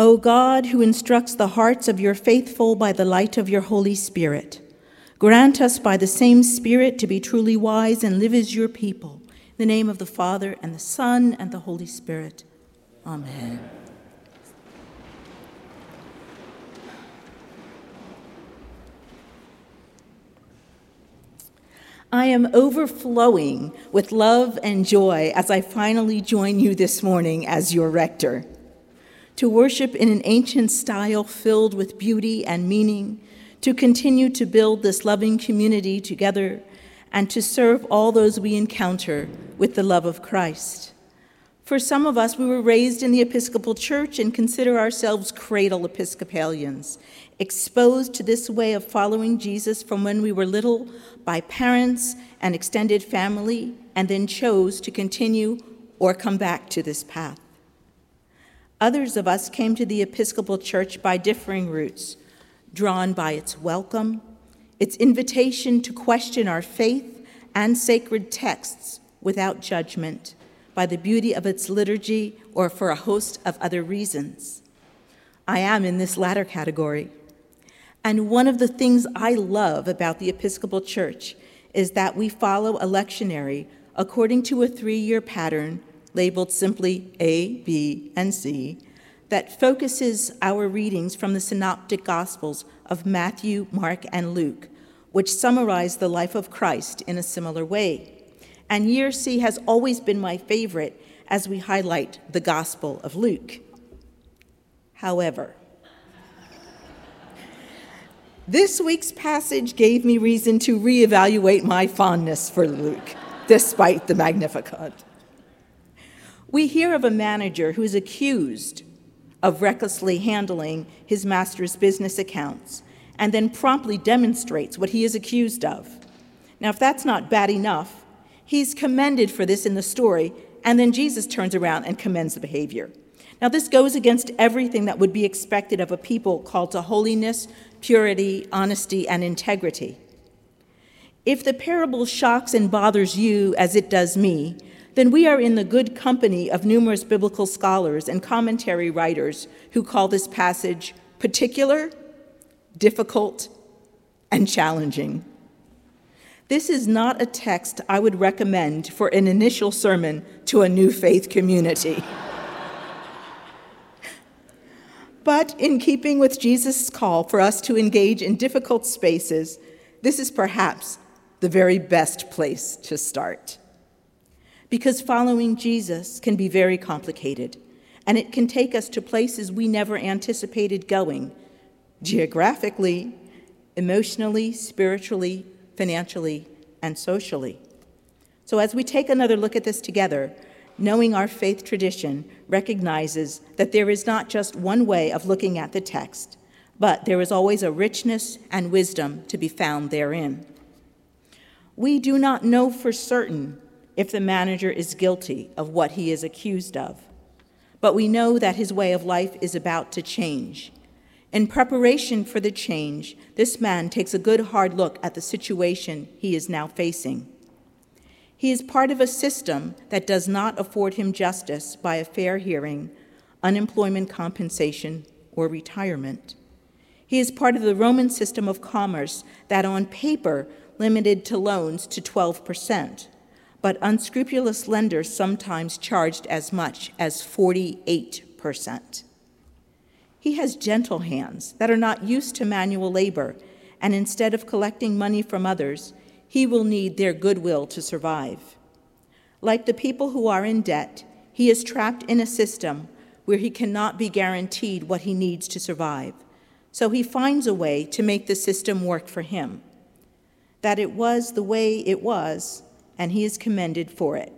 O God, who instructs the hearts of your faithful by the light of your Holy Spirit, grant us by the same Spirit to be truly wise and live as your people. In the name of the Father, and the Son, and the Holy Spirit. Amen. I am overflowing with love and joy as I finally join you this morning as your rector. To worship in an ancient style filled with beauty and meaning, to continue to build this loving community together, and to serve all those we encounter with the love of Christ. For some of us, we were raised in the Episcopal Church and consider ourselves cradle Episcopalians, exposed to this way of following Jesus from when we were little by parents and extended family, and then chose to continue or come back to this path. Others of us came to the Episcopal Church by differing routes, drawn by its welcome, its invitation to question our faith and sacred texts without judgment by the beauty of its liturgy or for a host of other reasons. I am in this latter category. And one of the things I love about the Episcopal Church is that we follow a lectionary according to a three year pattern labeled simply A, B, and C that focuses our readings from the Synoptic Gospels of Matthew, Mark, and Luke, which summarize the life of Christ in a similar way and year C has always been my favorite as we highlight the Gospel of Luke. However, this week's passage gave me reason to reevaluate my fondness for Luke, despite the Magnificat. We hear of a manager who is accused of recklessly handling his master's business accounts and then promptly demonstrates what he is accused of. Now, if that's not bad enough, He's commended for this in the story, and then Jesus turns around and commends the behavior. Now, this goes against everything that would be expected of a people called to holiness, purity, honesty, and integrity. If the parable shocks and bothers you as it does me, then we are in the good company of numerous biblical scholars and commentary writers who call this passage particular, difficult, and challenging. This is not a text I would recommend for an initial sermon to a new faith community. but in keeping with Jesus' call for us to engage in difficult spaces, this is perhaps the very best place to start. Because following Jesus can be very complicated, and it can take us to places we never anticipated going geographically, emotionally, spiritually, financially, and socially. So, as we take another look at this together, knowing our faith tradition recognizes that there is not just one way of looking at the text, but there is always a richness and wisdom to be found therein. We do not know for certain if the manager is guilty of what he is accused of, but we know that his way of life is about to change in preparation for the change, this man takes a good hard look at the situation he is now facing. He is part of a system that does not afford him justice by a fair hearing, unemployment compensation, or retirement. He is part of the Roman system of commerce that, on paper, limited to loans to 12%, but unscrupulous lenders sometimes charged as much as 48%. He has gentle hands that are not used to manual labor, and instead of collecting money from others, he will need their goodwill to survive. Like the people who are in debt, he is trapped in a system where he cannot be guaranteed what he needs to survive. So he finds a way to make the system work for him. That it was the way it was, and he is commended for it.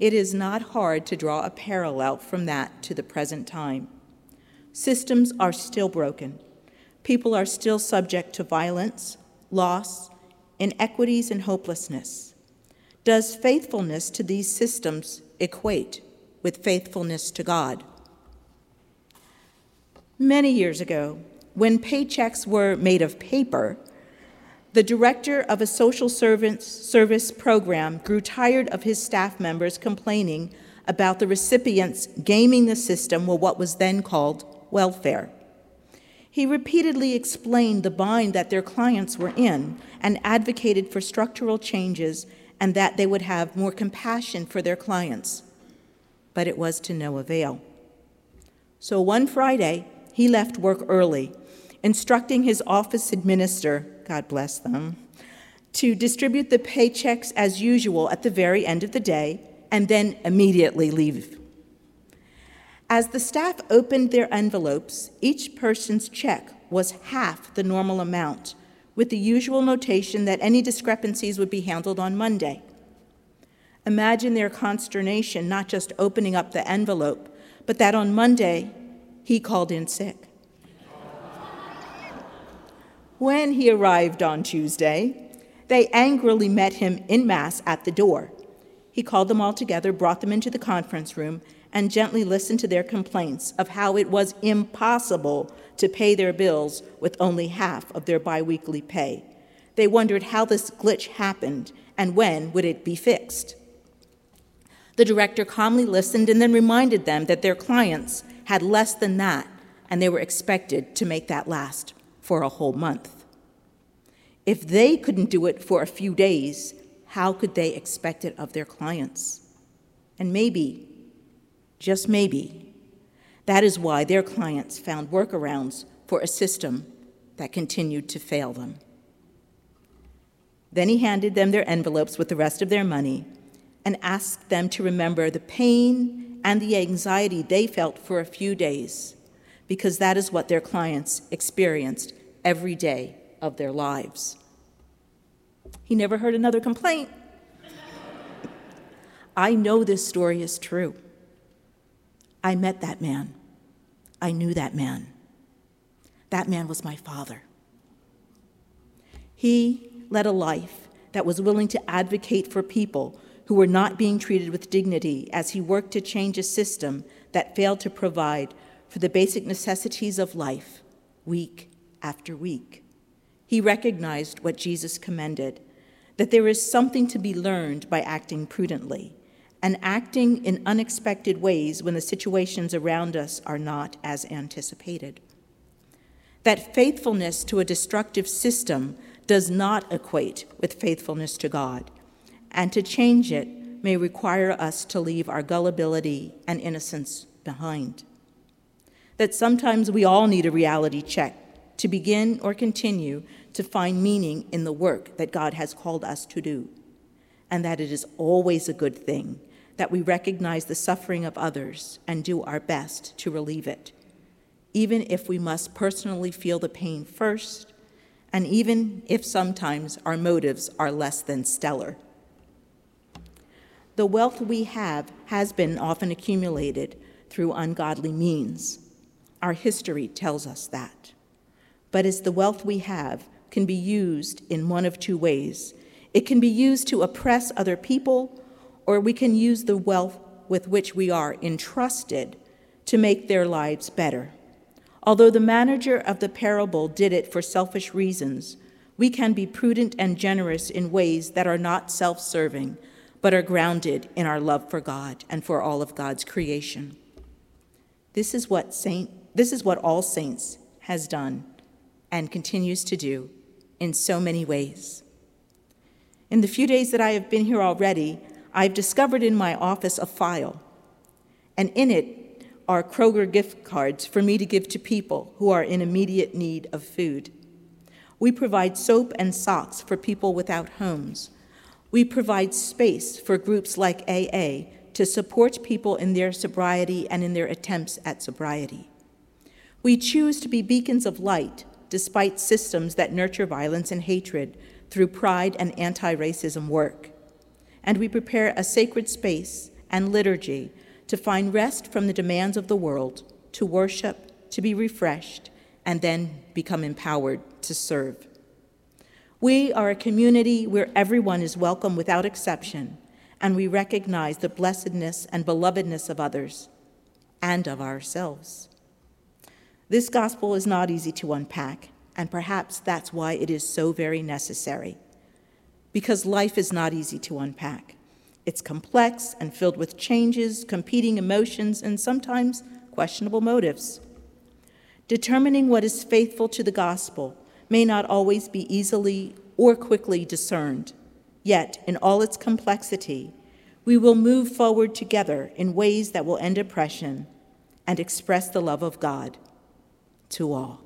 It is not hard to draw a parallel from that to the present time. Systems are still broken. People are still subject to violence, loss, inequities, and hopelessness. Does faithfulness to these systems equate with faithfulness to God? Many years ago, when paychecks were made of paper, the director of a social service program grew tired of his staff members complaining about the recipients gaming the system with what was then called welfare. He repeatedly explained the bind that their clients were in and advocated for structural changes and that they would have more compassion for their clients. But it was to no avail. So one Friday, he left work early, instructing his office administrator, God bless them, to distribute the paychecks as usual at the very end of the day and then immediately leave. As the staff opened their envelopes, each person's check was half the normal amount, with the usual notation that any discrepancies would be handled on Monday. Imagine their consternation not just opening up the envelope, but that on Monday he called in sick. When he arrived on Tuesday, they angrily met him in mass at the door. He called them all together, brought them into the conference room, and gently listened to their complaints of how it was impossible to pay their bills with only half of their biweekly pay. They wondered how this glitch happened and when would it be fixed. The director calmly listened and then reminded them that their clients had less than that and they were expected to make that last for a whole month. If they couldn't do it for a few days, how could they expect it of their clients? And maybe just maybe, that is why their clients found workarounds for a system that continued to fail them. Then he handed them their envelopes with the rest of their money and asked them to remember the pain and the anxiety they felt for a few days, because that is what their clients experienced every day of their lives. He never heard another complaint. I know this story is true. I met that man. I knew that man. That man was my father. He led a life that was willing to advocate for people who were not being treated with dignity as he worked to change a system that failed to provide for the basic necessities of life week after week. He recognized what Jesus commended that there is something to be learned by acting prudently and acting in unexpected ways when the situations around us are not as anticipated. That faithfulness to a destructive system does not equate with faithfulness to God, and to change it may require us to leave our gullibility and innocence behind. That sometimes we all need a reality check to begin or continue to find meaning in the work that God has called us to do, and that it is always a good thing that we recognize the suffering of others and do our best to relieve it, even if we must personally feel the pain first, and even if sometimes our motives are less than stellar. The wealth we have has been often accumulated through ungodly means. Our history tells us that. But as the wealth we have can be used in one of two ways it can be used to oppress other people or we can use the wealth with which we are entrusted to make their lives better. Although the manager of the parable did it for selfish reasons, we can be prudent and generous in ways that are not self serving, but are grounded in our love for God and for all of God's creation. This is what, saint, this is what All Saints has done and continues to do in so many ways. In the few days that I have been here already, I've discovered in my office a file, and in it are Kroger gift cards for me to give to people who are in immediate need of food. We provide soap and socks for people without homes. We provide space for groups like AA to support people in their sobriety and in their attempts at sobriety. We choose to be beacons of light despite systems that nurture violence and hatred through pride and anti racism work and we prepare a sacred space and liturgy to find rest from the demands of the world, to worship, to be refreshed, and then become empowered to serve. We are a community where everyone is welcome without exception, and we recognize the blessedness and belovedness of others and of ourselves. This gospel is not easy to unpack, and perhaps that's why it is so very necessary because life is not easy to unpack. It's complex and filled with changes, competing emotions, and sometimes questionable motives. Determining what is faithful to the gospel may not always be easily or quickly discerned, yet, in all its complexity, we will move forward together in ways that will end oppression and express the love of God to all.